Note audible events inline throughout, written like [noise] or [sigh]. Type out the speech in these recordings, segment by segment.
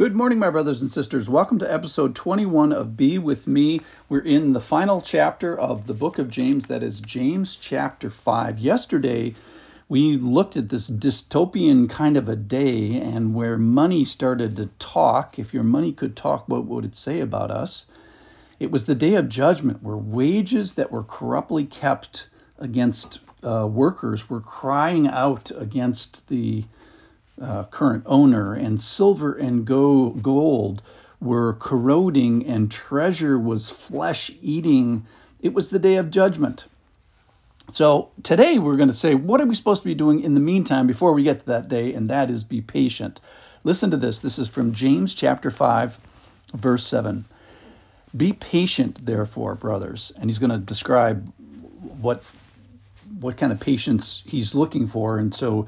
Good morning, my brothers and sisters. Welcome to episode 21 of Be With Me. We're in the final chapter of the book of James, that is James chapter 5. Yesterday, we looked at this dystopian kind of a day and where money started to talk. If your money could talk, what would it say about us? It was the day of judgment where wages that were corruptly kept against uh, workers were crying out against the uh, current owner, and silver and go- gold were corroding, and treasure was flesh eating. It was the day of judgment. So today we're going to say, what are we supposed to be doing in the meantime before we get to that day? And that is be patient. Listen to this. This is from James chapter 5, verse 7. Be patient, therefore, brothers. And he's going to describe what what kind of patience he's looking for. And so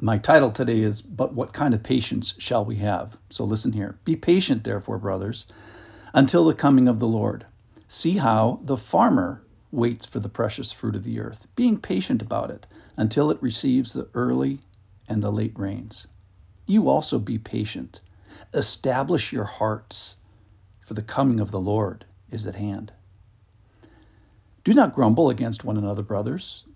my title today is But What Kind of Patience Shall We Have? So listen here. Be patient, therefore, brothers, until the coming of the Lord. See how the farmer waits for the precious fruit of the earth, being patient about it until it receives the early and the late rains. You also be patient. Establish your hearts, for the coming of the Lord is at hand. Do not grumble against one another, brothers,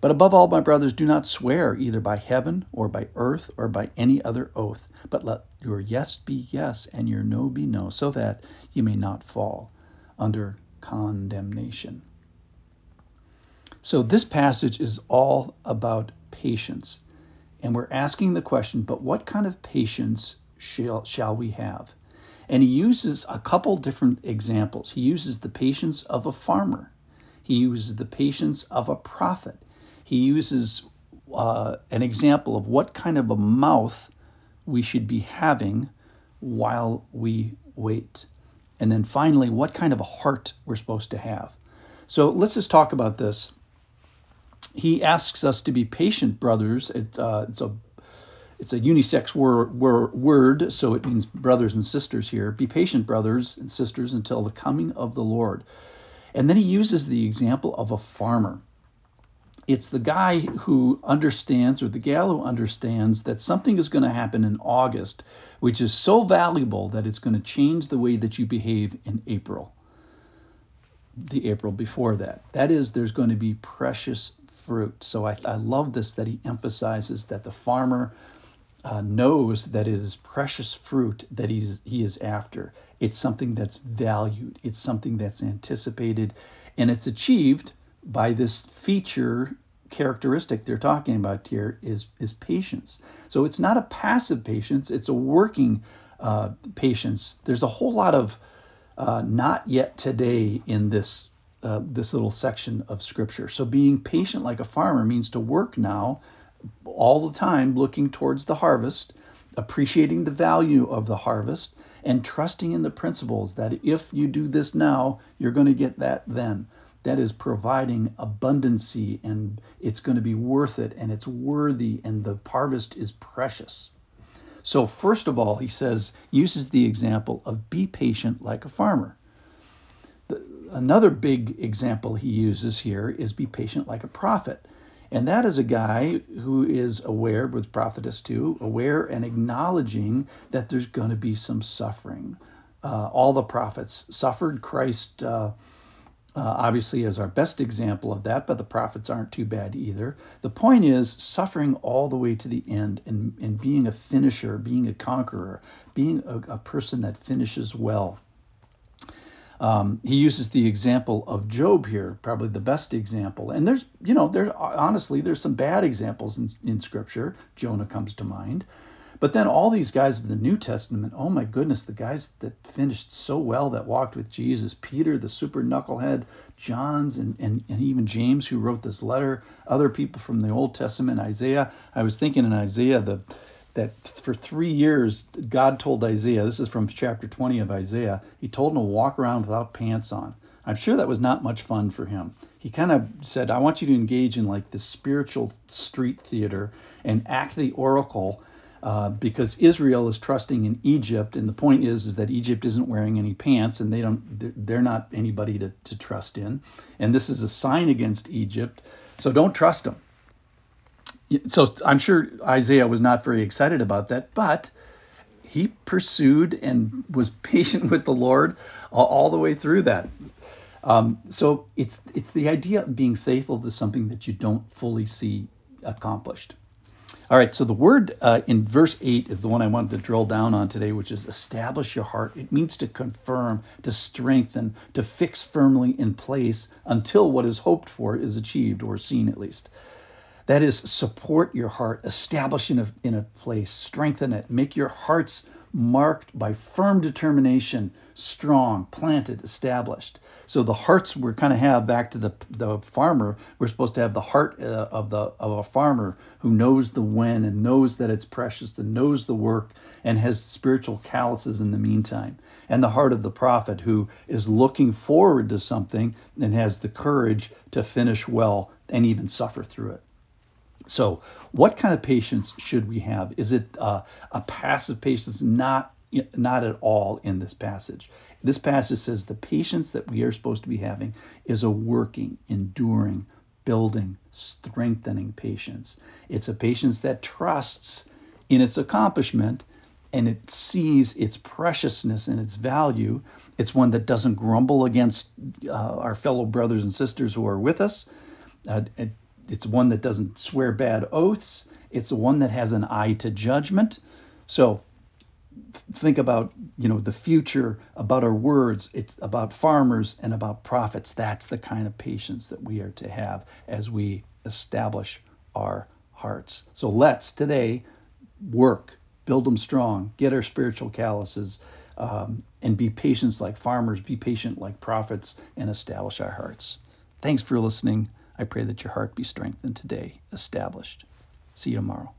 But above all, my brothers, do not swear either by heaven or by earth or by any other oath, but let your yes be yes and your no be no, so that you may not fall under condemnation. So, this passage is all about patience. And we're asking the question, but what kind of patience shall, shall we have? And he uses a couple different examples. He uses the patience of a farmer, he uses the patience of a prophet, he uses uh, an example of what kind of a mouth we should be having while we wait. And then finally, what kind of a heart we're supposed to have. So let's just talk about this. He asks us to be patient, brothers. It, uh, it's a it's a unisex wor- wor- word, so it means brothers and sisters here. Be patient, brothers and sisters, until the coming of the Lord. And then he uses the example of a farmer it's the guy who understands or the gal who understands that something is going to happen in August, which is so valuable that it's going to change the way that you behave in April, the April before that. That is, there's going to be precious fruit. So I, I love this that he emphasizes that the farmer uh, knows that it is precious fruit that he's he is after. It's something that's valued. It's something that's anticipated, and it's achieved by this feature characteristic they're talking about here is is patience. So it's not a passive patience; it's a working uh, patience. There's a whole lot of uh, not yet today in this uh, this little section of scripture. So being patient like a farmer means to work now, all the time, looking towards the harvest, appreciating the value of the harvest, and trusting in the principles that if you do this now, you're going to get that then that is providing abundancy and it's going to be worth it and it's worthy and the harvest is precious. So, first of all, he says, uses the example of be patient like a farmer. The, another big example he uses here is be patient like a prophet. And that is a guy who is aware, with prophetess too, aware and acknowledging that there's going to be some suffering. Uh, all the prophets suffered. Christ uh, uh, obviously is our best example of that, but the prophets aren't too bad either. The point is suffering all the way to the end and, and being a finisher, being a conqueror, being a, a person that finishes well. Um, he uses the example of Job here, probably the best example. And there's, you know, there's honestly, there's some bad examples in, in Scripture. Jonah comes to mind. But then all these guys of the New Testament, oh my goodness, the guys that finished so well that walked with Jesus, Peter, the super knucklehead, John's, and, and, and even James, who wrote this letter, other people from the Old Testament, Isaiah. I was thinking in Isaiah the, that for three years, God told Isaiah, this is from chapter 20 of Isaiah, he told him to walk around without pants on. I'm sure that was not much fun for him. He kind of said, I want you to engage in like this spiritual street theater and act the oracle uh, because Israel is trusting in Egypt, and the point is is that Egypt isn't wearing any pants, and they don't they're not anybody to, to trust in, and this is a sign against Egypt, so don't trust them. So I'm sure Isaiah was not very excited about that, but he pursued and was [laughs] patient with the Lord all, the way through that. Um, so it's it's the idea of being faithful to something that you don't fully see accomplished. All right, so the word uh, in verse 8 is the one I wanted to drill down on today, which is establish your heart. It means to confirm, to strengthen, to fix firmly in place until what is hoped for is achieved or seen at least. That is, support your heart, establish a, in a place, strengthen it, make your hearts marked by firm determination, strong, planted, established. So the hearts we're kind of have back to the the farmer. We're supposed to have the heart uh, of the of a farmer who knows the when and knows that it's precious and knows the work and has spiritual calluses in the meantime. And the heart of the prophet who is looking forward to something and has the courage to finish well and even suffer through it. So, what kind of patience should we have? Is it uh, a passive patience? Not, not at all in this passage. This passage says the patience that we are supposed to be having is a working, enduring, building, strengthening patience. It's a patience that trusts in its accomplishment and it sees its preciousness and its value. It's one that doesn't grumble against uh, our fellow brothers and sisters who are with us. Uh, it it's one that doesn't swear bad oaths. It's one that has an eye to judgment. So think about you know the future about our words. It's about farmers and about prophets. That's the kind of patience that we are to have as we establish our hearts. So let's today work build them strong get our spiritual calluses um, and be patient like farmers be patient like prophets and establish our hearts. Thanks for listening I pray that your heart be strengthened today, established. See you tomorrow.